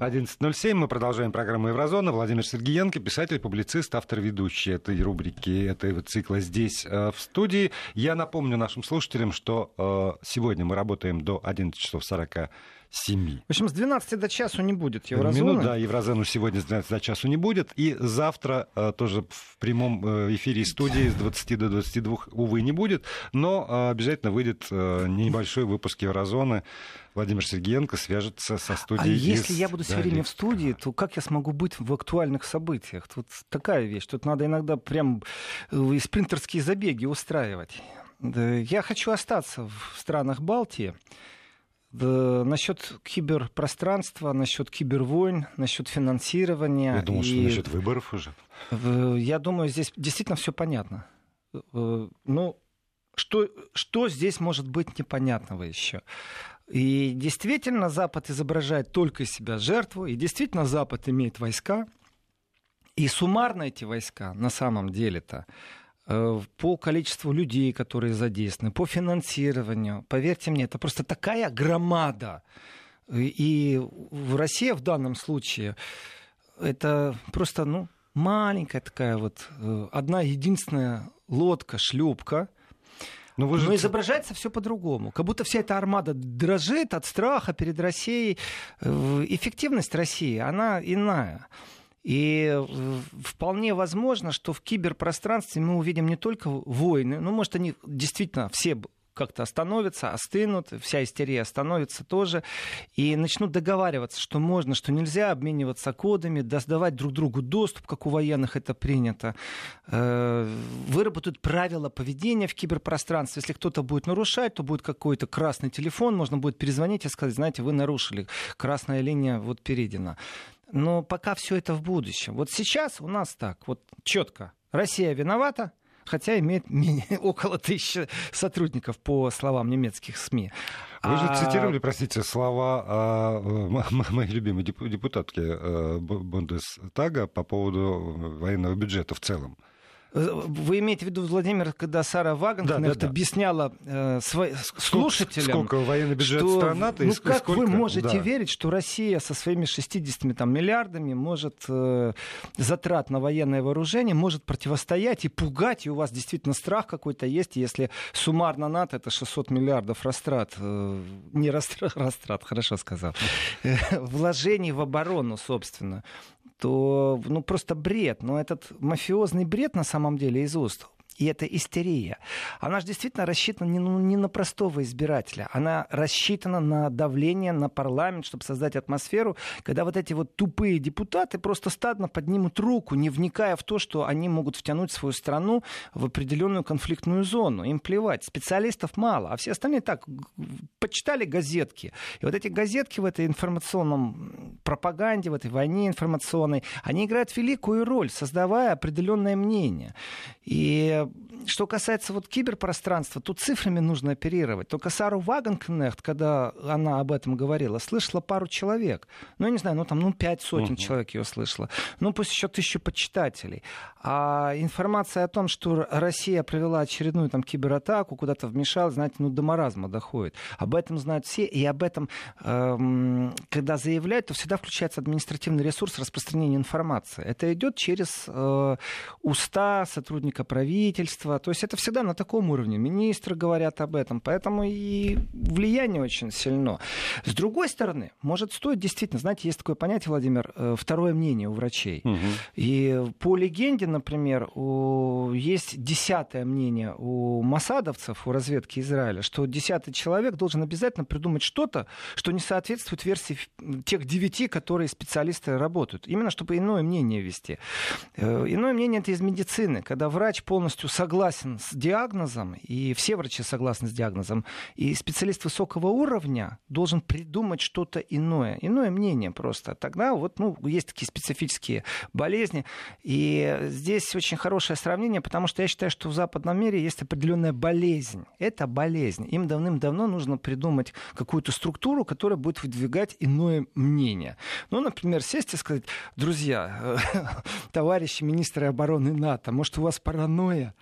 11.07. Мы продолжаем программу «Еврозона». Владимир Сергеенко, писатель, публицист, автор ведущий этой рубрики, этого цикла здесь, э, в студии. Я напомню нашим слушателям, что э, сегодня мы работаем до 11 часов 40 7. В общем, с 12 до часу не будет еврозоны. Минут, да, еврозону сегодня с 12 до часу не будет. И завтра э, тоже в прямом э, эфире студии с 20 до 22, увы, не будет. Но э, обязательно выйдет э, небольшой выпуск еврозоны. Владимир Сергеенко свяжется со студией. А из... если я буду все время в студии, то как я смогу быть в актуальных событиях? Тут такая вещь. Тут надо иногда прям спринтерские забеги устраивать. Я хочу остаться в странах Балтии. Насчет киберпространства, насчет кибервойн, насчет финансирования. Я думал, и... что насчет выборов уже. Я думаю, здесь действительно все понятно. Э, ну, что, что здесь может быть непонятного еще? И действительно, Запад изображает только себя жертву, и действительно, Запад имеет войска, и суммарно эти войска на самом деле-то Э, по количеству людей, которые задействованы, по финансированию. Поверьте мне, это просто такая громада. И в России в данном случае это просто ну, маленькая такая вот э, одна единственная лодка, шлюпка, но, вы же... Но изображается все по-другому. Как будто вся эта армада дрожит от страха перед Россией. Э, эффективность России, она иная. И вполне возможно, что в киберпространстве мы увидим не только войны, ну, может, они действительно все как-то остановятся, остынут, вся истерия остановится тоже, и начнут договариваться, что можно, что нельзя, обмениваться кодами, сдавать друг другу доступ, как у военных это принято, э, выработают правила поведения в киберпространстве. Если кто-то будет нарушать, то будет какой-то красный телефон, можно будет перезвонить и сказать, знаете, вы нарушили, красная линия вот перейдена. Но пока все это в будущем. Вот сейчас у нас так, вот четко. Россия виновата, хотя имеет около тысячи сотрудников, по словам немецких СМИ. Вы же а... цитировали, простите, слова а, моей любимой депутатки а, Бундестага по поводу военного бюджета в целом. Вы имеете в виду, Владимир, когда Сара Вагнер да, да, да. объясняла э, сво... слушателям, сколько военный бюджет что, страна, ну как сколько... вы можете да. верить, что Россия со своими 60 там, миллиардами может э, затрат на военное вооружение может противостоять и пугать, и у вас действительно страх какой-то есть, если суммарно НАТО это 600 миллиардов растрат, э, не растрат, растрат, хорошо сказал, э, вложений в оборону, собственно то ну, просто бред. Но этот мафиозный бред на самом деле из уст и это истерия. Она же действительно рассчитана не, ну, не на простого избирателя, она рассчитана на давление на парламент, чтобы создать атмосферу, когда вот эти вот тупые депутаты просто стадно поднимут руку, не вникая в то, что они могут втянуть свою страну в определенную конфликтную зону. Им плевать. Специалистов мало, а все остальные так почитали газетки. И вот эти газетки в этой информационном пропаганде, в этой войне информационной, они играют великую роль, создавая определенное мнение. И что касается вот киберпространства, тут цифрами нужно оперировать. Только Сару Вагенкнехт, когда она об этом говорила, слышала пару человек. Ну, я не знаю, ну там, ну, пять сотен uh-huh. человек ее слышала. Ну, пусть еще тысячу почитателей. А информация о том, что Россия провела очередную там кибератаку, куда-то вмешалась, знаете, ну, до маразма доходит. Об этом знают все, и об этом, эм, когда заявляют, то всегда включается административный ресурс распространения информации. Это идет через э, уста сотрудника правительства. То есть это всегда на таком уровне. Министры говорят об этом. Поэтому и влияние очень сильно. С другой стороны, может стоить действительно, знаете, есть такое понятие, Владимир, э, второе мнение у врачей. Угу. И по легенде, например, у... есть десятое мнение у масадовцев, у разведки Израиля, что десятый человек должен обязательно придумать что-то, что не соответствует версии тех девяти, которые специалисты работают. Именно чтобы иное мнение вести. Э, иное мнение это из медицины, когда врач полностью согласен с диагнозом, и все врачи согласны с диагнозом, и специалист высокого уровня должен придумать что-то иное, иное мнение просто. Тогда вот, ну, есть такие специфические болезни, и здесь очень хорошее сравнение, потому что я считаю, что в западном мире есть определенная болезнь. Это болезнь. Им давным-давно нужно придумать какую-то структуру, которая будет выдвигать иное мнение. Ну, например, сесть и сказать, друзья, товарищи министры обороны НАТО, может, у вас паранойя?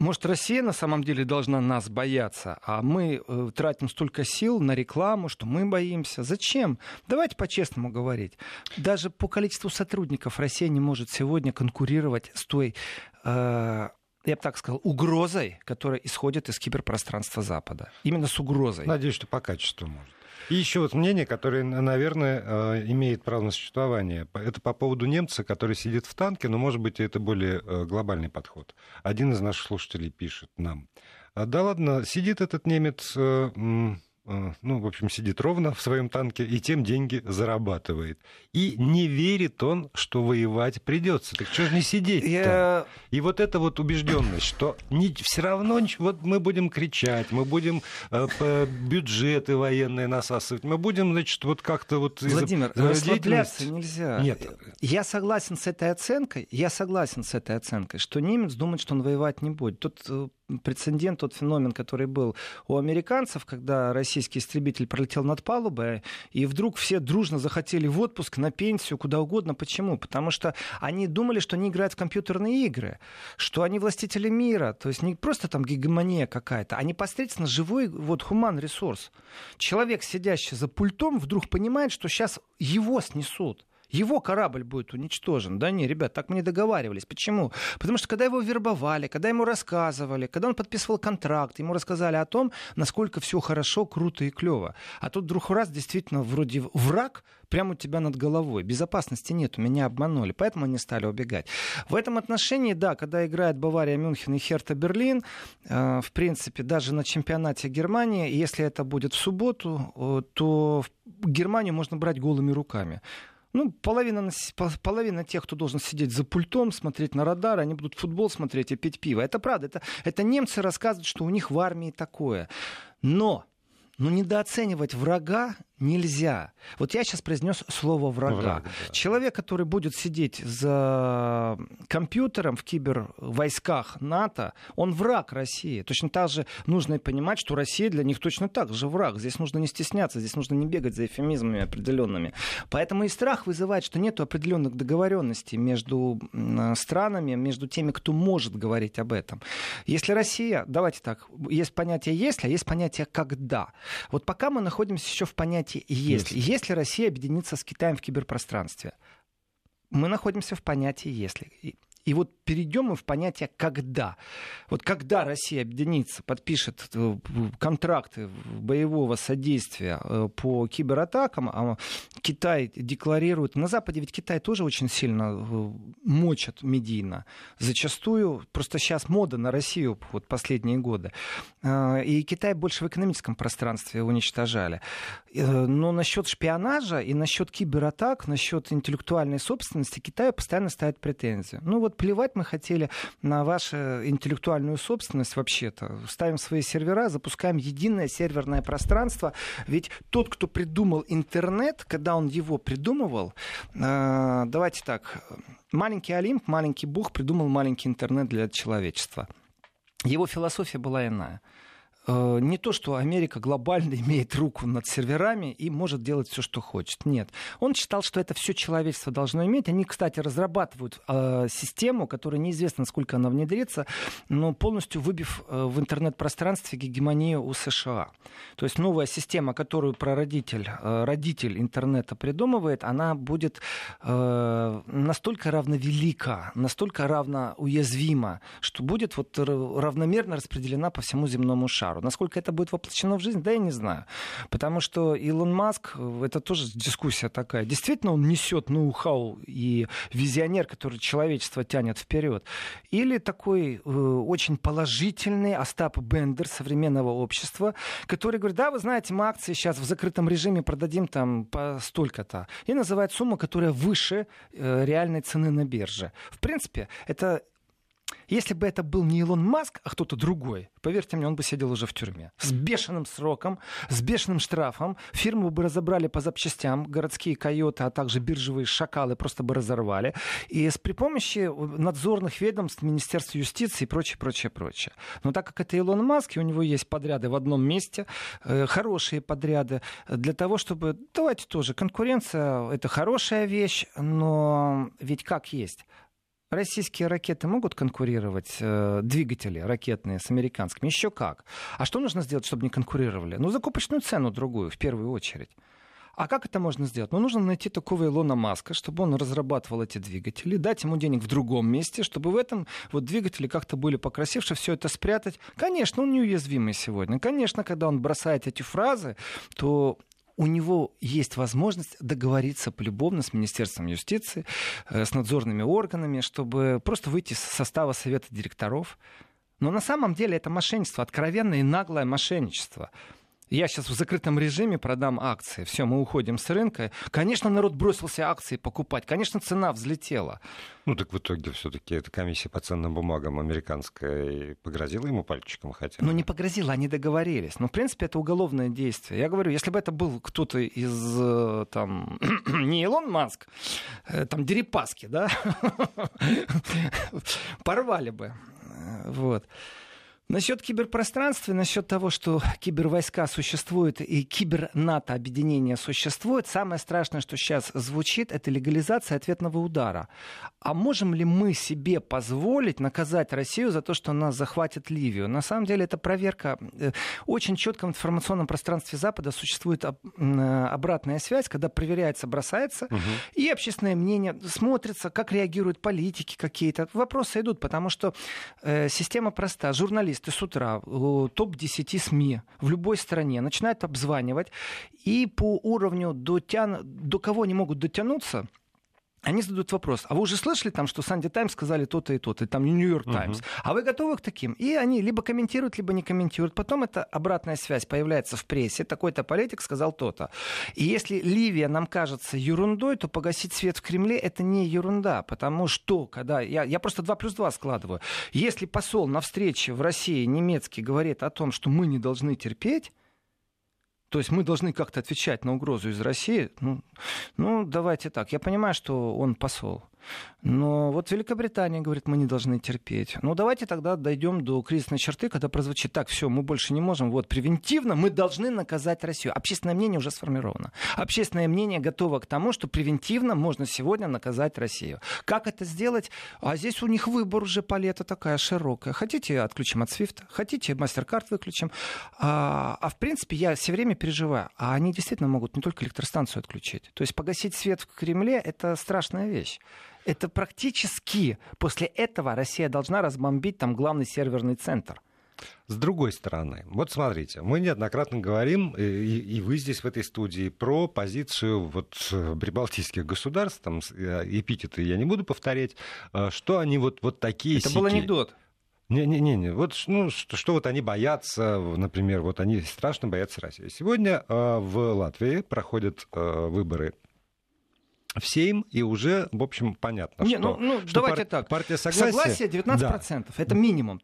Может, Россия на самом деле должна нас бояться, а мы э, тратим столько сил на рекламу, что мы боимся. Зачем? Давайте по-честному говорить. Даже по количеству сотрудников Россия не может сегодня конкурировать с той э, я бы так сказал, угрозой, которая исходит из киберпространства Запада. Именно с угрозой. Надеюсь, что по качеству может. И еще вот мнение, которое, наверное, э, имеет право на существование. Это по поводу немца, который сидит в танке, но, может быть, это более э, глобальный подход. Один из наших слушателей пишет нам. «А да ладно, сидит этот немец э, ну, в общем, сидит ровно в своем танке и тем деньги зарабатывает. И не верит он, что воевать придется. Так что же не сидеть-то? Я... И вот эта вот убежденность, что не, все равно вот мы будем кричать, мы будем э, бюджеты военные насасывать, мы будем, значит, вот как-то вот... Владимир, расслабляться нельзя. Нет. Я согласен с этой оценкой, я согласен с этой оценкой, что немец думает, что он воевать не будет. Тут э, прецедент, тот феномен, который был у американцев, когда российский истребитель пролетел над палубой, и вдруг все дружно захотели в отпуск, на пенсию, куда угодно. Почему? Потому что они думали, что они играют в компьютерные игры, что они властители мира, то есть не просто там гегемония какая-то, а непосредственно живой вот хуман ресурс. Человек, сидящий за пультом, вдруг понимает, что сейчас его снесут его корабль будет уничтожен. Да не, ребят, так мы не договаривались. Почему? Потому что когда его вербовали, когда ему рассказывали, когда он подписывал контракт, ему рассказали о том, насколько все хорошо, круто и клево. А тут вдруг раз действительно вроде враг прямо у тебя над головой. Безопасности нет, меня обманули, поэтому они стали убегать. В этом отношении, да, когда играет Бавария, Мюнхен и Херта Берлин, э, в принципе, даже на чемпионате Германии, если это будет в субботу, э, то Германию можно брать голыми руками. Ну, половина, половина тех, кто должен сидеть за пультом, смотреть на радар, они будут футбол смотреть и пить пиво. Это правда. Это, это немцы рассказывают, что у них в армии такое. Но, но недооценивать врага нельзя. Вот я сейчас произнес слово врага. Враг, да. Человек, который будет сидеть за компьютером в кибервойсках НАТО, он враг России. Точно так же нужно и понимать, что Россия для них точно так же враг. Здесь нужно не стесняться, здесь нужно не бегать за эфемизмами определенными. Поэтому и страх вызывает, что нет определенных договоренностей между странами, между теми, кто может говорить об этом. Если Россия, давайте так, есть понятие «если», а есть понятие «когда». Вот пока мы находимся еще в понятии понятие «если». Если, если Россия объединится с Китаем в киберпространстве, мы находимся в понятии «если». И вот перейдем мы в понятие «когда». Вот когда Россия объединится, подпишет э, контракты боевого содействия э, по кибератакам, а Китай декларирует... На Западе ведь Китай тоже очень сильно э, мочат медийно. Зачастую просто сейчас мода на Россию вот последние годы. И Китай больше в экономическом пространстве уничтожали. Но насчет шпионажа и насчет кибератак, насчет интеллектуальной собственности Китай постоянно ставит претензии. Ну вот плевать мы хотели на вашу интеллектуальную собственность вообще-то. Ставим свои сервера, запускаем единое серверное пространство. Ведь тот, кто придумал интернет, когда он его придумывал, э, давайте так, маленький Олимп, маленький Бог придумал маленький интернет для человечества. Его философия была иная. Э, не то, что Америка глобально имеет руку над серверами и может делать все, что хочет. Нет. Он считал, что это все человечество должно иметь. Они, кстати, разрабатывают э, систему, которая неизвестно, сколько она внедрится, но полностью выбив э, в интернет-пространстве гегемонию у США. То есть новая система, которую прародитель, э, родитель интернета придумывает, она будет настолько равновелика, настолько равноуязвима, что будет вот равномерно распределена по всему земному шару пару. Насколько это будет воплощено в жизнь, да я не знаю. Потому что Илон Маск, это тоже дискуссия такая. Действительно он несет ноу-хау и визионер, который человечество тянет вперед. Или такой э, очень положительный Остап Бендер современного общества, который говорит, да, вы знаете, мы акции сейчас в закрытом режиме продадим там по столько-то. И называет сумму, которая выше э, реальной цены на бирже. В принципе, это если бы это был не Илон Маск, а кто-то другой, поверьте мне, он бы сидел уже в тюрьме. С бешеным сроком, с бешеным штрафом. Фирму бы разобрали по запчастям, городские койоты, а также биржевые шакалы просто бы разорвали. И с при помощи надзорных ведомств, Министерства юстиции и прочее, прочее, прочее. Но так как это Илон Маск, и у него есть подряды в одном месте, э, хорошие подряды, для того, чтобы... Давайте тоже, конкуренция — это хорошая вещь, но ведь как есть? Российские ракеты могут конкурировать, э, двигатели ракетные с американскими? Еще как. А что нужно сделать, чтобы не конкурировали? Ну, закупочную цену другую, в первую очередь. А как это можно сделать? Ну, нужно найти такого Илона Маска, чтобы он разрабатывал эти двигатели, дать ему денег в другом месте, чтобы в этом вот двигатели как-то были покрасивше, все это спрятать. Конечно, он неуязвимый сегодня. Конечно, когда он бросает эти фразы, то у него есть возможность договориться полюбовно с Министерством юстиции, э, с надзорными органами, чтобы просто выйти из состава совета директоров. Но на самом деле это мошенничество, откровенное и наглое мошенничество я сейчас в закрытом режиме продам акции, все, мы уходим с рынка. Конечно, народ бросился акции покупать, конечно, цена взлетела. Ну так в итоге все-таки эта комиссия по ценным бумагам американская погрозила ему пальчиком хотя бы. Ну не погрозила, они договорились. Но в принципе это уголовное действие. Я говорю, если бы это был кто-то из э, там не Илон Маск, э, там Дерипаски, да, порвали бы. Э, вот. Насчет киберпространства, насчет того, что кибервойска существуют и кибернато объединение существует, самое страшное, что сейчас звучит, это легализация ответного удара. А можем ли мы себе позволить наказать Россию за то, что нас захватит Ливию? На самом деле это проверка. Э, очень четко в информационном пространстве Запада существует э, обратная связь, когда проверяется, бросается, угу. и общественное мнение смотрится, как реагируют политики какие-то. Вопросы идут, потому что э, система проста. Журналист журналисты с утра топ-10 СМИ в любой стране начинают обзванивать, и по уровню дотян... до кого они могут дотянуться, они задают вопрос, а вы уже слышали там, что Санди Таймс сказали то-то и то-то, и там Нью-Йорк Таймс, uh-huh. а вы готовы к таким? И они либо комментируют, либо не комментируют. Потом эта обратная связь появляется в прессе, такой-то политик сказал то-то. И если Ливия нам кажется ерундой, то погасить свет в Кремле это не ерунда, потому что, когда, я, я просто 2 плюс 2 складываю, если посол на встрече в России немецкий говорит о том, что мы не должны терпеть, то есть мы должны как-то отвечать на угрозу из России. Ну, ну, давайте так. Я понимаю, что он посол. Но вот Великобритания говорит, мы не должны терпеть. Ну, давайте тогда дойдем до кризисной черты, когда прозвучит так, все, мы больше не можем. Вот превентивно мы должны наказать Россию. Общественное мнение уже сформировано. Общественное мнение готово к тому, что превентивно можно сегодня наказать Россию. Как это сделать? А здесь у них выбор уже палета такая широкая. Хотите, отключим от Свифта, хотите, MasterCard выключим. А, а в принципе, я все время переживаю. А они действительно могут не только электростанцию отключить. То есть погасить свет в Кремле — это страшная вещь это практически после этого Россия должна разбомбить там главный серверный центр. С другой стороны, вот смотрите, мы неоднократно говорим, и, и вы здесь в этой студии, про позицию вот прибалтийских государств, там э, эпитеты я не буду повторять, э, что они вот, вот такие... Это сики. был анекдот. Не-не-не, вот ну, что, что вот они боятся, например, вот они страшно боятся России. Сегодня э, в Латвии проходят э, выборы в Сейм, и уже, в общем, понятно, Не, что, ну, ну, что давайте пар- так. партия согласия... Согласие 19%, да. это минимум.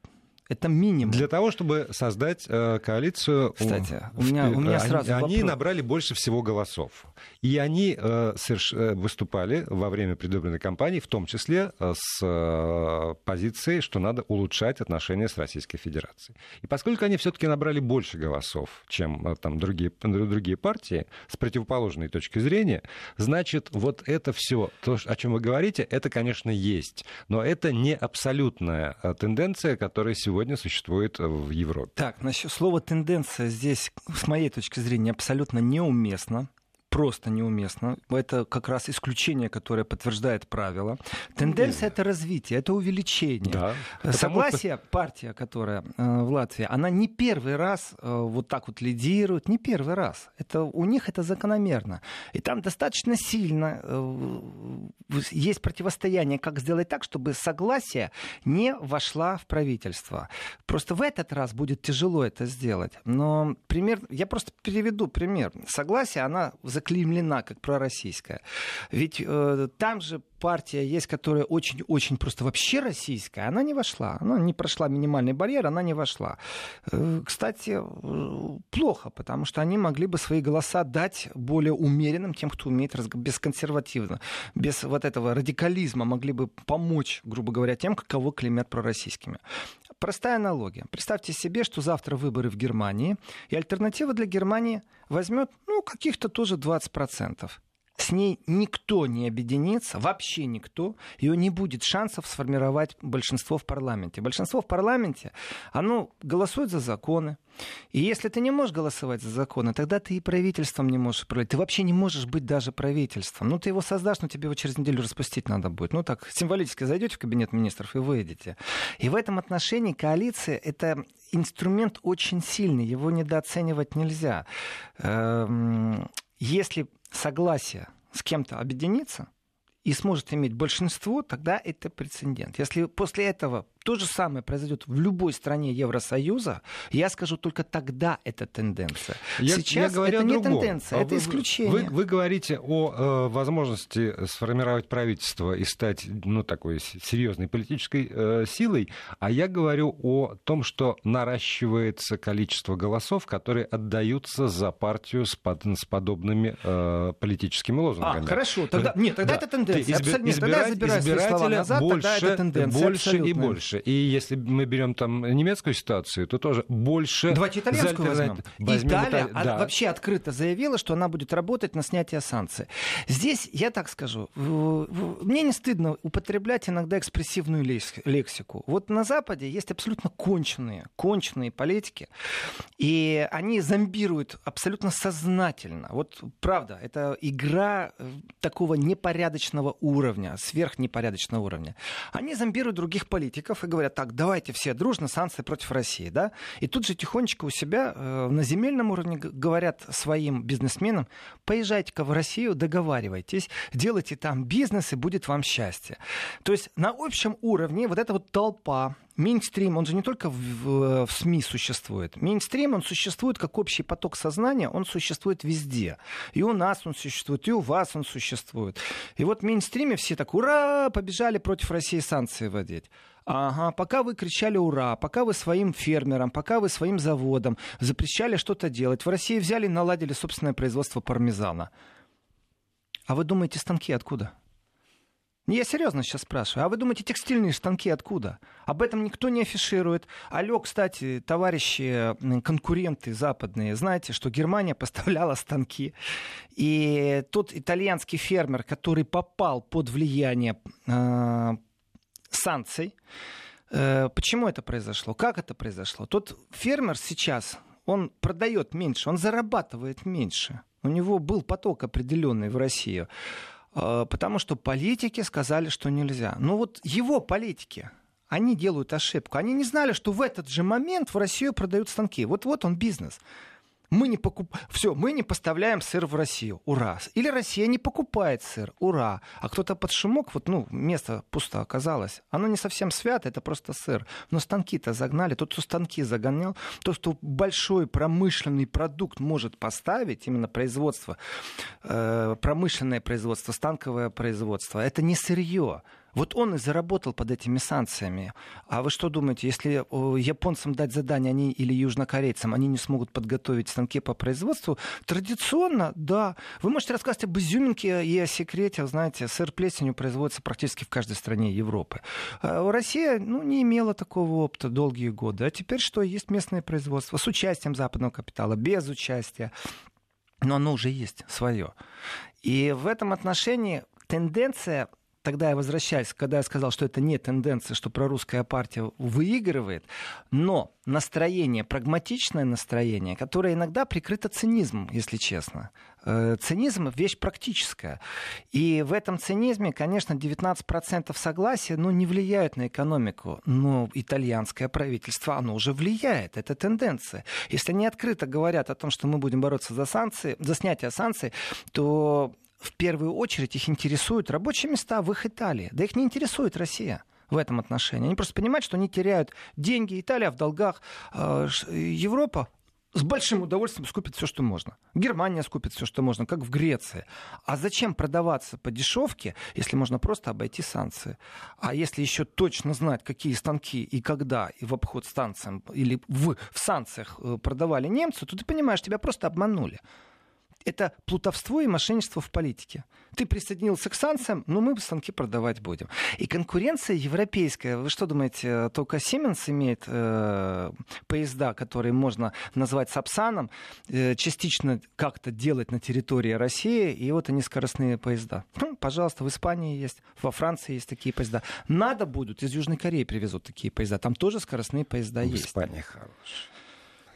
Это минимум. Для того, чтобы создать э, коалицию... Кстати, у меня, у меня сразу Они, вопрос. набрали больше всего голосов. И они э, соверш... Э, выступали во время предвыборной кампании, в том числе э, с э, позицией, что надо улучшать отношения с Российской Федерацией. И поскольку они все-таки набрали больше голосов, чем э, там, другие, другие партии, с противоположной точки зрения, значит, вот это все, то, о чем вы говорите, это, конечно, есть. Но это не абсолютная э, тенденция, которая сегодня сегодня существует в Европе. Так, насчет слова тенденция здесь, с моей точки зрения, абсолютно неуместно просто неуместно. Это как раз исключение, которое подтверждает правило. Тенденция это развитие, это увеличение. Да. Согласие, что... партия, которая э, в Латвии, она не первый раз э, вот так вот лидирует, не первый раз. Это, у них это закономерно. И там достаточно сильно э, есть противостояние, как сделать так, чтобы согласие не вошла в правительство. Просто в этот раз будет тяжело это сделать. Но пример, я просто переведу пример. Согласие, она в заклеймлена как пророссийская. Ведь э, там же партия есть, которая очень-очень просто вообще российская, она не вошла. Она не прошла минимальный барьер, она не вошла. Э, кстати, э, плохо, потому что они могли бы свои голоса дать более умеренным тем, кто умеет без консервативно, без вот этого радикализма могли бы помочь, грубо говоря, тем, кого клеймят пророссийскими. Простая аналогия. Представьте себе, что завтра выборы в Германии, и альтернатива для Германии возьмет ну, каких-то тоже 20%. С ней никто не объединится, вообще никто, ее не будет шансов сформировать большинство в парламенте. Большинство в парламенте, оно голосует за законы. И если ты не можешь голосовать за законы, тогда ты и правительством не можешь управлять. Ты вообще не можешь быть даже правительством. Ну, ты его создашь, но тебе его через неделю распустить надо будет. Ну, так, символически зайдете в кабинет министров и выйдете. И в этом отношении коалиция — это инструмент очень сильный, его недооценивать нельзя. Если согласие с кем-то объединиться и сможет иметь большинство, тогда это прецедент. Если после этого то же самое произойдет в любой стране Евросоюза, я скажу только тогда это тенденция. Я, Сейчас я говорю это не другом. тенденция, а это вы, исключение. Вы, вы говорите о э, возможности сформировать правительство и стать ну, такой серьезной политической э, силой, а я говорю о том, что наращивается количество голосов, которые отдаются за партию с, под, с подобными э, политическими лозунгами. А, хорошо, тогда, нет, тогда да. это тенденция. Избир, абсолютно. Избирать, тогда я забираю свои назад, больше, тогда это тенденция. Больше абсолютно. и больше больше. И если мы берем там немецкую ситуацию, то тоже больше... Давайте итальянскую возьмем. возьмем. Италия Италия, да. вообще открыто заявила, что она будет работать на снятие санкций. Здесь, я так скажу, мне не стыдно употреблять иногда экспрессивную лексику. Вот на Западе есть абсолютно конченые, конченые политики, и они зомбируют абсолютно сознательно. Вот правда, это игра э, такого непорядочного уровня, сверхнепорядочного уровня. Они зомбируют других политиков и говорят, так, давайте все дружно санкции против России, да? И тут же тихонечко у себя э, на земельном уровне говорят своим бизнесменам, поезжайте-ка в Россию, договаривайтесь, делайте там бизнес, и будет вам счастье. То есть на общем уровне вот эта вот толпа, Мейнстрим, он же не только в, в, в СМИ существует. Мейнстрим, он существует как общий поток сознания, он существует везде. И у нас он существует, и у вас он существует. И вот в мейнстриме все так, ура, побежали против России санкции вводить. Ага, пока вы кричали «Ура!», пока вы своим фермерам, пока вы своим заводам запрещали что-то делать, в России взяли и наладили собственное производство пармезана. А вы думаете, станки откуда? Я серьезно сейчас спрашиваю. А вы думаете, текстильные станки откуда? Об этом никто не афиширует. Алло, кстати, товарищи конкуренты западные, знаете, что Германия поставляла станки. И тот итальянский фермер, который попал под влияние э, санкций. Э, почему это произошло? Как это произошло? Тот фермер сейчас, он продает меньше, он зарабатывает меньше. У него был поток определенный в Россию. Э, потому что политики сказали, что нельзя. Но вот его политики, они делают ошибку. Они не знали, что в этот же момент в Россию продают станки. Вот-вот он бизнес мы не покуп... все, мы не поставляем сыр в Россию, ура. Или Россия не покупает сыр, ура. А кто-то под шумок, вот, ну, место пусто оказалось. Оно не совсем свято, это просто сыр. Но станки-то загнали. Тот, кто станки загонял, тот, кто большой промышленный продукт может поставить, именно производство, э, промышленное производство, станковое производство, это не сырье. Вот он и заработал под этими санкциями. А вы что думаете, если японцам дать задание они, или южнокорейцам, они не смогут подготовить станки по производству? Традиционно, да. Вы можете рассказать об изюминке и о секрете. Знаете, сыр плесенью производится практически в каждой стране Европы. А Россия ну, не имела такого опыта долгие годы. А теперь что? Есть местное производство с участием западного капитала, без участия. Но оно уже есть свое. И в этом отношении тенденция тогда я возвращаюсь, когда я сказал, что это не тенденция, что прорусская партия выигрывает, но настроение, прагматичное настроение, которое иногда прикрыто цинизмом, если честно. Э, цинизм — вещь практическая. И в этом цинизме, конечно, 19% согласия ну, не влияют на экономику. Но итальянское правительство, оно уже влияет. Это тенденция. Если они открыто говорят о том, что мы будем бороться за санкции, за снятие санкций, то в первую очередь их интересуют рабочие места в их Италии. Да их не интересует Россия в этом отношении. Они просто понимают, что они теряют деньги, Италия в долгах, э, Европа с большим удовольствием скупит все, что можно. Германия скупит все, что можно, как в Греции. А зачем продаваться по дешевке, если можно просто обойти санкции? А если еще точно знать, какие станки и когда и в обход станциям или в, в санкциях э, продавали немцы, то ты понимаешь, тебя просто обманули. Это плутовство и мошенничество в политике. Ты присоединился к санкциям, но мы станки продавать будем. И конкуренция европейская. Вы что думаете, только Siemens имеет э, поезда, которые можно назвать Сапсаном, э, частично как-то делать на территории России, и вот они скоростные поезда. Хм, пожалуйста, в Испании есть, во Франции есть такие поезда. Надо будут, из Южной Кореи привезут такие поезда. Там тоже скоростные поезда в есть. В Испании хорошие.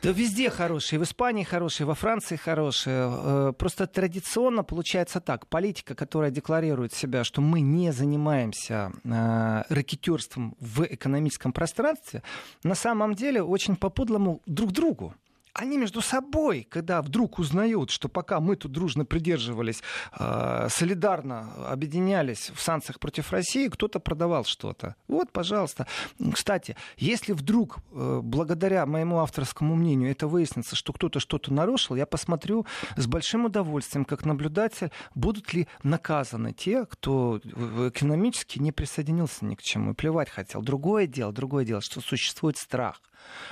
Да везде хорошие, в Испании хорошие, во Франции хорошие. Э, просто традиционно получается так. Политика, которая декларирует себя, что мы не занимаемся э, ракетерством в экономическом пространстве, на самом деле очень по-подлому друг другу они между собой, когда вдруг узнают, что пока мы тут дружно придерживались, э, солидарно объединялись в санкциях против России, кто-то продавал что-то. Вот, пожалуйста. Кстати, если вдруг, э, благодаря моему авторскому мнению, это выяснится, что кто-то что-то нарушил, я посмотрю с большим удовольствием, как наблюдатель, будут ли наказаны те, кто экономически не присоединился ни к чему, плевать хотел. Другое дело, другое дело, что существует страх.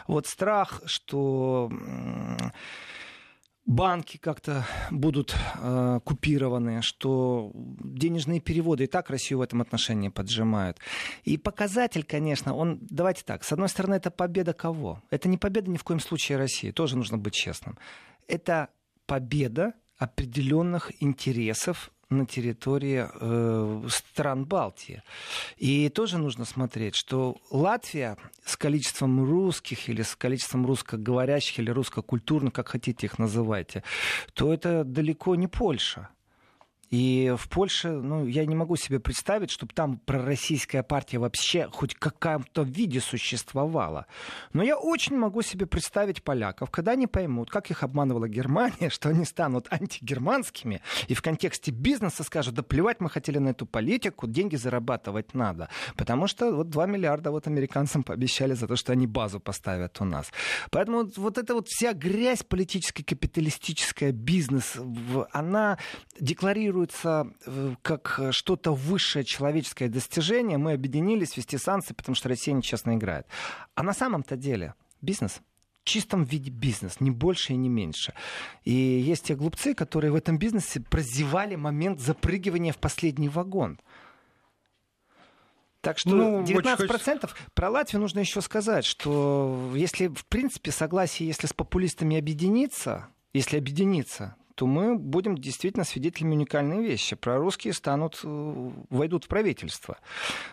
Вот страх, что банки как-то будут э, купированы, что денежные переводы и так Россию в этом отношении поджимают. И показатель, конечно, он, давайте так, с одной стороны, это победа кого? Это не победа ни в коем случае России, тоже нужно быть честным. Это победа определенных интересов на территории э, стран Балтии. И тоже нужно смотреть, что Латвия с количеством русских или с количеством русскоговорящих или русскокультурных, как хотите их называйте, то это далеко не Польша. И в Польше, ну, я не могу себе представить, чтобы там пророссийская партия вообще хоть в каком-то виде существовала. Но я очень могу себе представить поляков, когда они поймут, как их обманывала Германия, что они станут антигерманскими, и в контексте бизнеса скажут, да плевать мы хотели на эту политику, деньги зарабатывать надо. Потому что вот 2 миллиарда вот американцам пообещали за то, что они базу поставят у нас. Поэтому вот, вот эта вот вся грязь политическая, капиталистическая, бизнес, она декларирует декларируется э, как что-то высшее человеческое достижение, мы объединились вести санкции, потому что Россия нечестно играет. А на самом-то деле бизнес чистом виде бизнес, не больше и не меньше. И есть те глупцы, которые в этом бизнесе прозевали момент запрыгивания в последний вагон. Так что ну, 19% хочется... про Латвию нужно еще сказать, что если, в принципе, согласие, если с популистами объединиться, если объединиться, то мы будем действительно свидетелями уникальной вещи. Прорусские станут, э, войдут в правительство.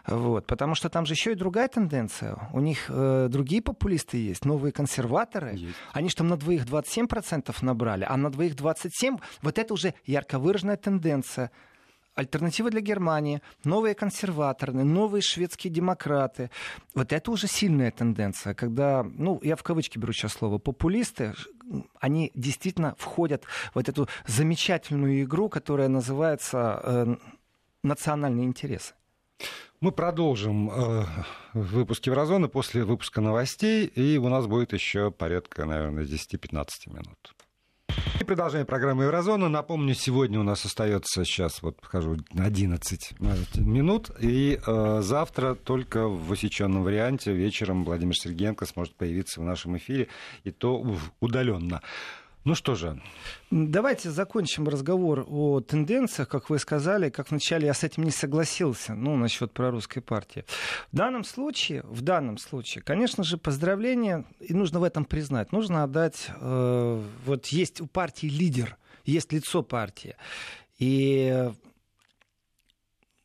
Вот. Потому что там же еще и другая тенденция. У них э, другие популисты есть, новые консерваторы. Есть. Они же там на двоих 27% набрали, а на двоих 27% вот это уже ярко выраженная тенденция альтернатива для Германии, новые консерваторы, новые шведские демократы. Вот это уже сильная тенденция, когда, ну, я в кавычки беру сейчас слово, популисты, они действительно входят в вот эту замечательную игру, которая называется э, национальные интересы. Мы продолжим э, выпуск Еврозоны после выпуска новостей, и у нас будет еще порядка, наверное, 10-15 минут. И продолжаем программу Еврозона. Напомню, сегодня у нас остается сейчас, вот покажу, 11 минут. И э, завтра только в усеченном варианте вечером Владимир Сергеенко сможет появиться в нашем эфире, и то удаленно. Ну что же. Давайте закончим разговор о тенденциях, как вы сказали, как вначале я с этим не согласился, ну, насчет прорусской партии. В данном случае, в данном случае, конечно же, поздравления, и нужно в этом признать, нужно отдать, э, вот есть у партии лидер, есть лицо партии. И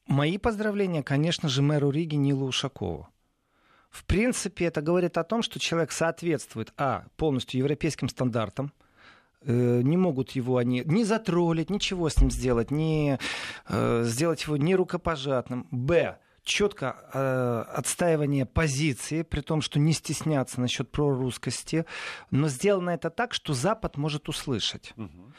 мои поздравления, конечно же, мэру Риги Нилу Ушакову. В принципе, это говорит о том, что человек соответствует, а, полностью европейским стандартам, не могут его они не затроллить, ничего с ним сделать, не э, сделать его не рукопожатным. Б четко э, отстаивание позиции, при том, что не стесняться насчет прорусскости, но сделано это так, что Запад может услышать. Угу.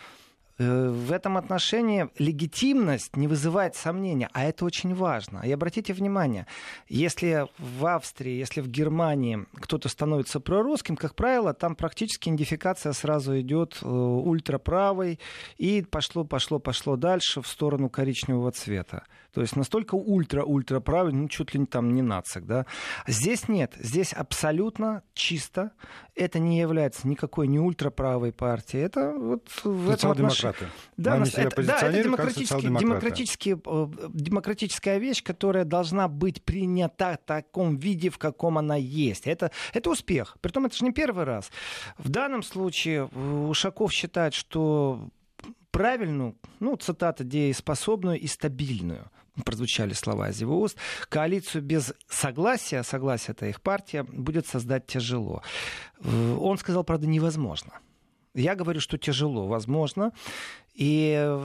Э, в этом отношении легитимность не вызывает сомнения, а это очень важно. И обратите внимание, если в Австрии, если в Германии кто-то становится прорусским, как правило, там практически идентификация сразу идет э, ультраправой, и пошло, пошло, пошло дальше в сторону коричневого цвета. То есть настолько ультра-ультра правый, ну, чуть ли там не нацик, да. Здесь нет, здесь абсолютно чисто. Это не является никакой не ультраправой партией. Это вот в этом отношении демократы. Да, себя это, да, это демократически, демократически, э, демократическая вещь, которая должна быть принята в таком виде, в каком она есть. Это, это успех. Притом это же не первый раз. В данном случае э, Ушаков считает, что правильную, ну, цитата, дееспособную и стабильную прозвучали слова из его уст, коалицию без согласия, согласия это их партия, будет создать тяжело. Э, он сказал, правда, невозможно. Я говорю, что тяжело, возможно. И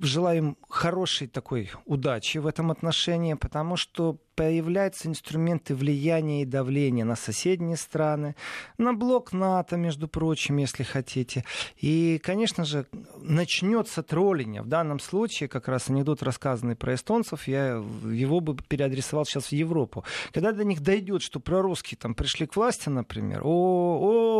желаем хорошей такой удачи в этом отношении, потому что появляются инструменты влияния и давления на соседние страны, на блок НАТО, между прочим, если хотите. И, конечно же, начнется троллинг. В данном случае, как раз анекдот, рассказанный про эстонцев, я его бы переадресовал сейчас в Европу. Когда до них дойдет, что прорусские там пришли к власти, например, о,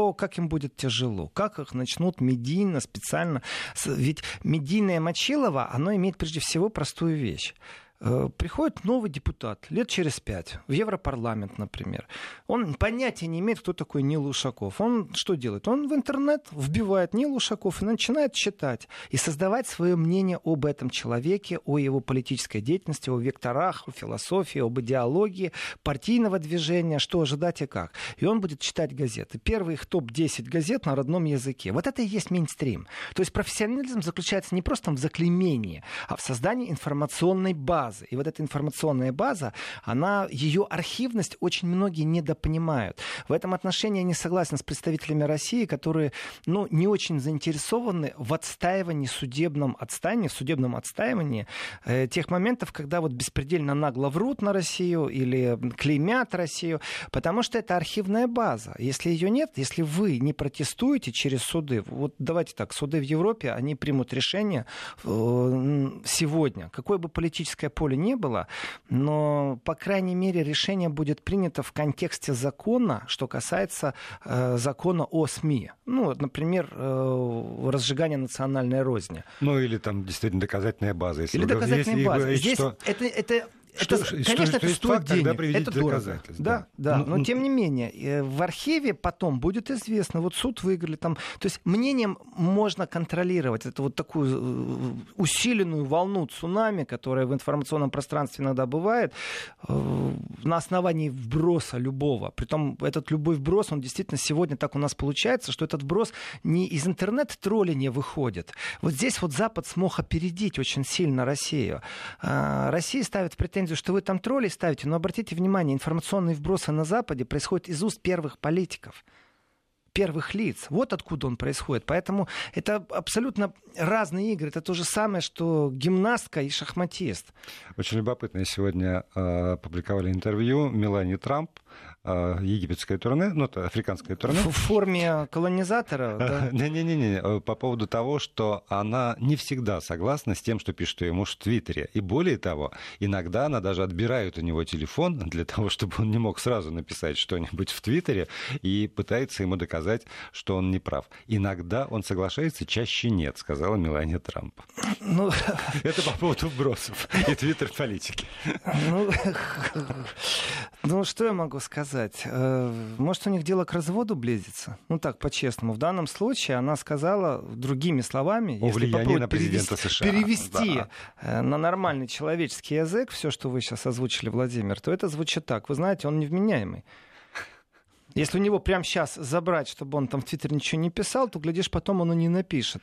о, как им будет тяжело, как их начнут медийно, специально. Ведь медийное мочилово, оно имеет прежде всего простую вещь. Э, приходит новый депутат лет через пять в Европарламент, например. Он понятия не имеет, кто такой Нил Ушаков. Он что делает? Он в интернет вбивает Нил Ушаков и начинает читать и создавать свое мнение об этом человеке, о его политической деятельности, о векторах, о философии, об идеологии партийного движения, что ожидать и как. И он будет читать газеты. Первый их топ-10 газет на родном языке. Вот это и есть мейнстрим. То есть профессионализм заключается не просто в заклеймении, а в создании информационной базы базы. И вот эта информационная база, она, ее архивность очень многие недопонимают. В этом отношении я не согласен с представителями России, которые ну, не очень заинтересованы в отстаивании судебном отстаивании, в судебном отстаивании э, тех моментов, когда вот беспредельно нагло врут на Россию или клеймят Россию, потому что это архивная база. Если ее нет, если вы не протестуете через суды, вот давайте так, суды в Европе, они примут решение э, сегодня, какое бы политическое поле не было, но, по крайней мере, решение будет принято в контексте закона, что касается э, закона о СМИ. Ну, например, э, разжигание национальной розни. Ну, или там действительно доказательная база. Если или доказательная база. Здесь что... это, это это, что, конечно, что, это что стоит факт, денег. Это дорого. Да, да. Но ну, тем не менее, э, в архиве потом будет известно, вот суд выиграли там. То есть мнением можно контролировать. Это вот такую э, усиленную волну цунами, которая в информационном пространстве иногда бывает, э, на основании вброса любого. Притом этот любой вброс, он действительно сегодня так у нас получается, что этот вброс не из интернет-тролления выходит. Вот здесь вот Запад смог опередить очень сильно Россию. Россия ставит претензии претензию, что вы там тролли ставите, но обратите внимание, информационные вбросы на Западе происходят из уст первых политиков первых лиц. Вот откуда он происходит. Поэтому это абсолютно разные игры. Это то же самое, что гимнастка и шахматист. Очень любопытно. Сегодня э, публиковали интервью Мелани Трамп а, египетское турне, ну, это африканское турне. В форме колонизатора? Не-не-не, э, по поводу того, что она не всегда согласна с тем, что пишет ее муж в Твиттере. И более того, иногда она даже отбирает у него телефон для того, чтобы он не мог сразу написать что-нибудь в Твиттере и пытается ему доказать, что он не прав. Иногда он соглашается, чаще нет, сказала Мелания Трамп. Ну... Это по поводу вбросов и твиттер-политики. Ну, ну, что я могу сказать? сказать? Э, может, у них дело к разводу близится? Ну так, по-честному. В данном случае она сказала другими словами, О если попробовать на президента перевести, США. перевести да. Э, на нормальный человеческий язык все, что вы сейчас озвучили, Владимир, то это звучит так. Вы знаете, он невменяемый. Если у него прямо сейчас забрать, чтобы он там в Твиттере ничего не писал, то, глядишь, потом он и не напишет.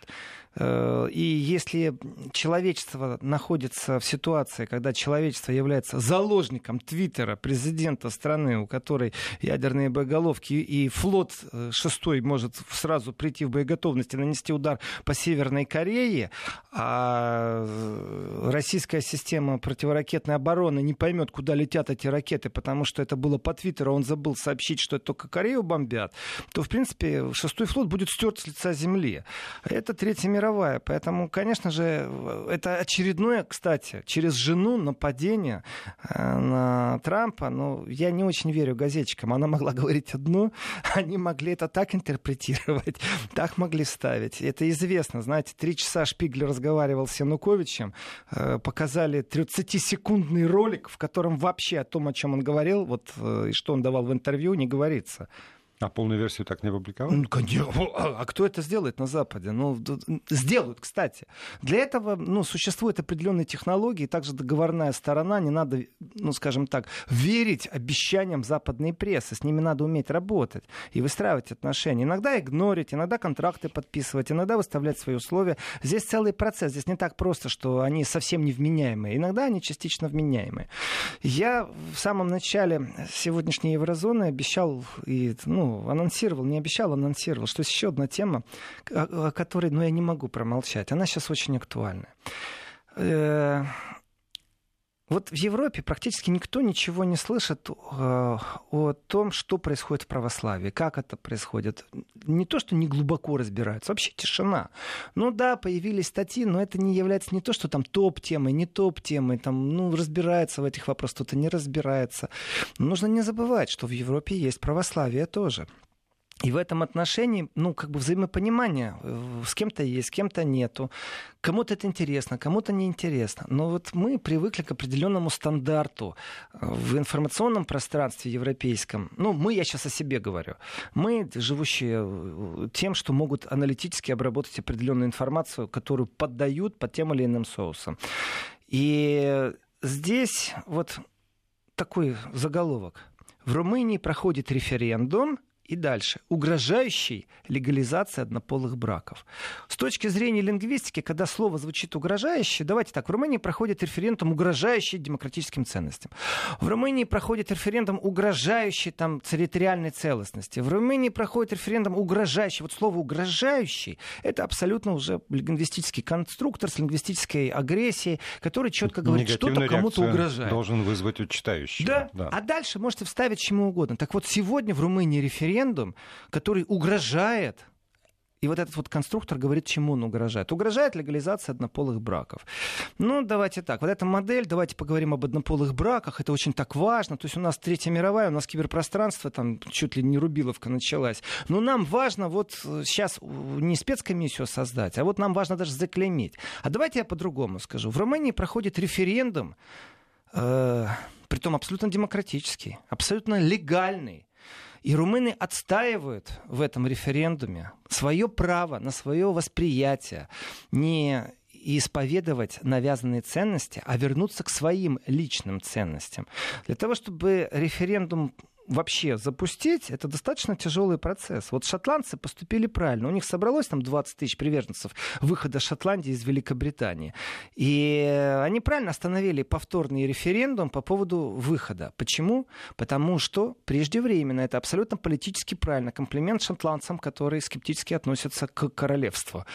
Э, и если человечество находится в ситуации, когда человечество является заложником Твиттера, президента страны, у которой ядерные боеголовки, и флот э, шестой может сразу прийти в боеготовность и нанести удар по Северной Корее, а э, российская система противоракетной обороны не поймет, куда летят эти ракеты, потому что это было по Твиттеру, он забыл сообщить, что это только Корею бомбят, то, в принципе, шестой флот будет стерт с лица земли. Это Третья мировая. Поэтому, конечно же, это очередное, кстати, через жену нападение э, на Трампа. Но я не очень верю газетчикам. Она могла говорить одно, они могли это так интерпретировать, так могли ставить. Это известно. Знаете, три часа Шпигель разговаривал с Януковичем, э, показали 30-секундный ролик, в котором вообще о том, о чем он говорил, вот, э, и что он давал в интервью, не говорится. А полную версию так не опубликовали? Ну, конечно. А кто это сделает на Западе? Ну, сделают, кстати. Для этого ну, существуют определенные технологии, также договорная сторона. Не надо, ну, скажем так, верить обещаниям западной прессы. С ними надо уметь работать и выстраивать отношения. Иногда игнорить, иногда контракты подписывать, иногда выставлять свои условия. Здесь целый процесс. Здесь не так просто, что они совсем невменяемые. Иногда они частично вменяемые. Я в самом начале сегодняшней еврозоны обещал и, ну, анонсировал, не обещал, анонсировал, что есть еще одна тема, о, которой ну, я не могу промолчать. Она сейчас очень актуальна. Вот в Европе практически никто ничего не слышит э, о том, что происходит в православии, как это происходит. Не то, что не глубоко разбираются, вообще тишина. Ну да, появились статьи, но это не является не то, что там топ-темой, не топ-темой, там, ну, разбирается в этих вопросах, кто-то не разбирается. Но нужно не забывать, что в Европе есть православие тоже. И в этом отношении, ну, как бы взаимопонимание. Э, с кем-то есть, с кем-то нету. Кому-то это интересно, кому-то неинтересно. Но вот мы привыкли к определенному стандарту э, в информационном пространстве европейском. Ну, мы, я сейчас о себе говорю. Мы, живущие э, тем, что могут аналитически обработать определенную информацию, которую поддают под тем или иным соусом. И здесь вот такой заголовок. В Румынии проходит референдум, и дальше. Угрожающий легализации однополых браков. С точки зрения лингвистики, когда слово звучит угрожающий, давайте так, в Румынии проходит референдум, угрожающий демократическим ценностям. В Румынии проходит референдум, угрожающий там, территориальной целостности. В Румынии проходит референдум, угрожающий. Вот слово угрожающий, это абсолютно уже лингвистический конструктор с лингвистической агрессией, который четко говорит, что-то кому-то угрожает. должен вызвать у читающего. Да? да, а дальше можете вставить чему угодно. Так вот, сегодня в Румынии референдум референдум, который угрожает и вот этот вот конструктор говорит, чему он угрожает. Угрожает легализация однополых браков. Ну, давайте так. Вот эта модель, давайте поговорим об однополых браках. Это очень так важно. То есть у нас Третья мировая, у нас киберпространство, там чуть ли не Рубиловка началась. Но нам важно вот сейчас не спецкомиссию создать, а вот нам важно даже заклеймить. А давайте я по-другому скажу. В Румынии проходит референдум, э, притом абсолютно демократический, абсолютно легальный и румыны отстаивают в этом референдуме свое право на свое восприятие, не исповедовать навязанные ценности, а вернуться к своим личным ценностям. Для того, чтобы референдум вообще запустить, это достаточно тяжелый процесс. Вот шотландцы поступили правильно. У них собралось там 20 тысяч приверженцев выхода Шотландии из Великобритании. И они правильно остановили повторный референдум по поводу выхода. Почему? Потому что преждевременно, это абсолютно политически правильно, комплимент шотландцам, которые скептически относятся к королевству.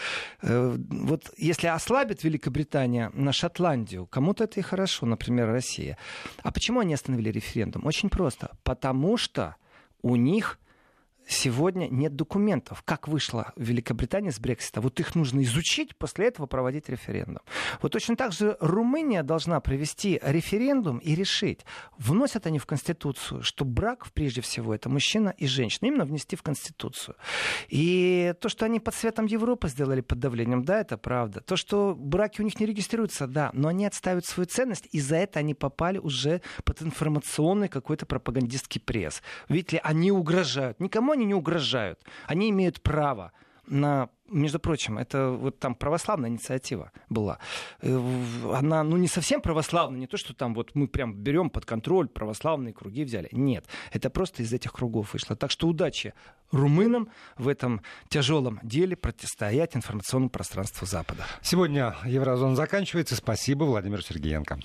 Э, вот если ослабит Великобритания на Шотландию, кому-то это и хорошо, например, Россия. А почему они остановили референдум? Очень просто. Потому потому что у них сегодня нет документов, как вышла Великобритания с Брексита. Вот их нужно изучить, после этого проводить референдум. Вот точно так же Румыния должна провести референдум и решить, вносят они в Конституцию, что брак, прежде всего, это мужчина и женщина. Именно внести в Конституцию. И то, что они под светом Европы сделали под давлением, да, это правда. То, что браки у них не регистрируются, да, но они отставят свою ценность, и за это они попали уже под информационный какой-то пропагандистский пресс. Видите ли, они угрожают. Никому они не угрожают. Они имеют право на между прочим, это вот там православная инициатива была. Э, она, ну, не совсем православная, не то, что там вот мы прям берем под контроль православные круги взяли. Нет, это просто из этих кругов вышло. Так что удачи румынам в этом тяжелом деле противостоять информационному пространству Запада. Сегодня Еврозона заканчивается. Спасибо, Владимир Сергеенко.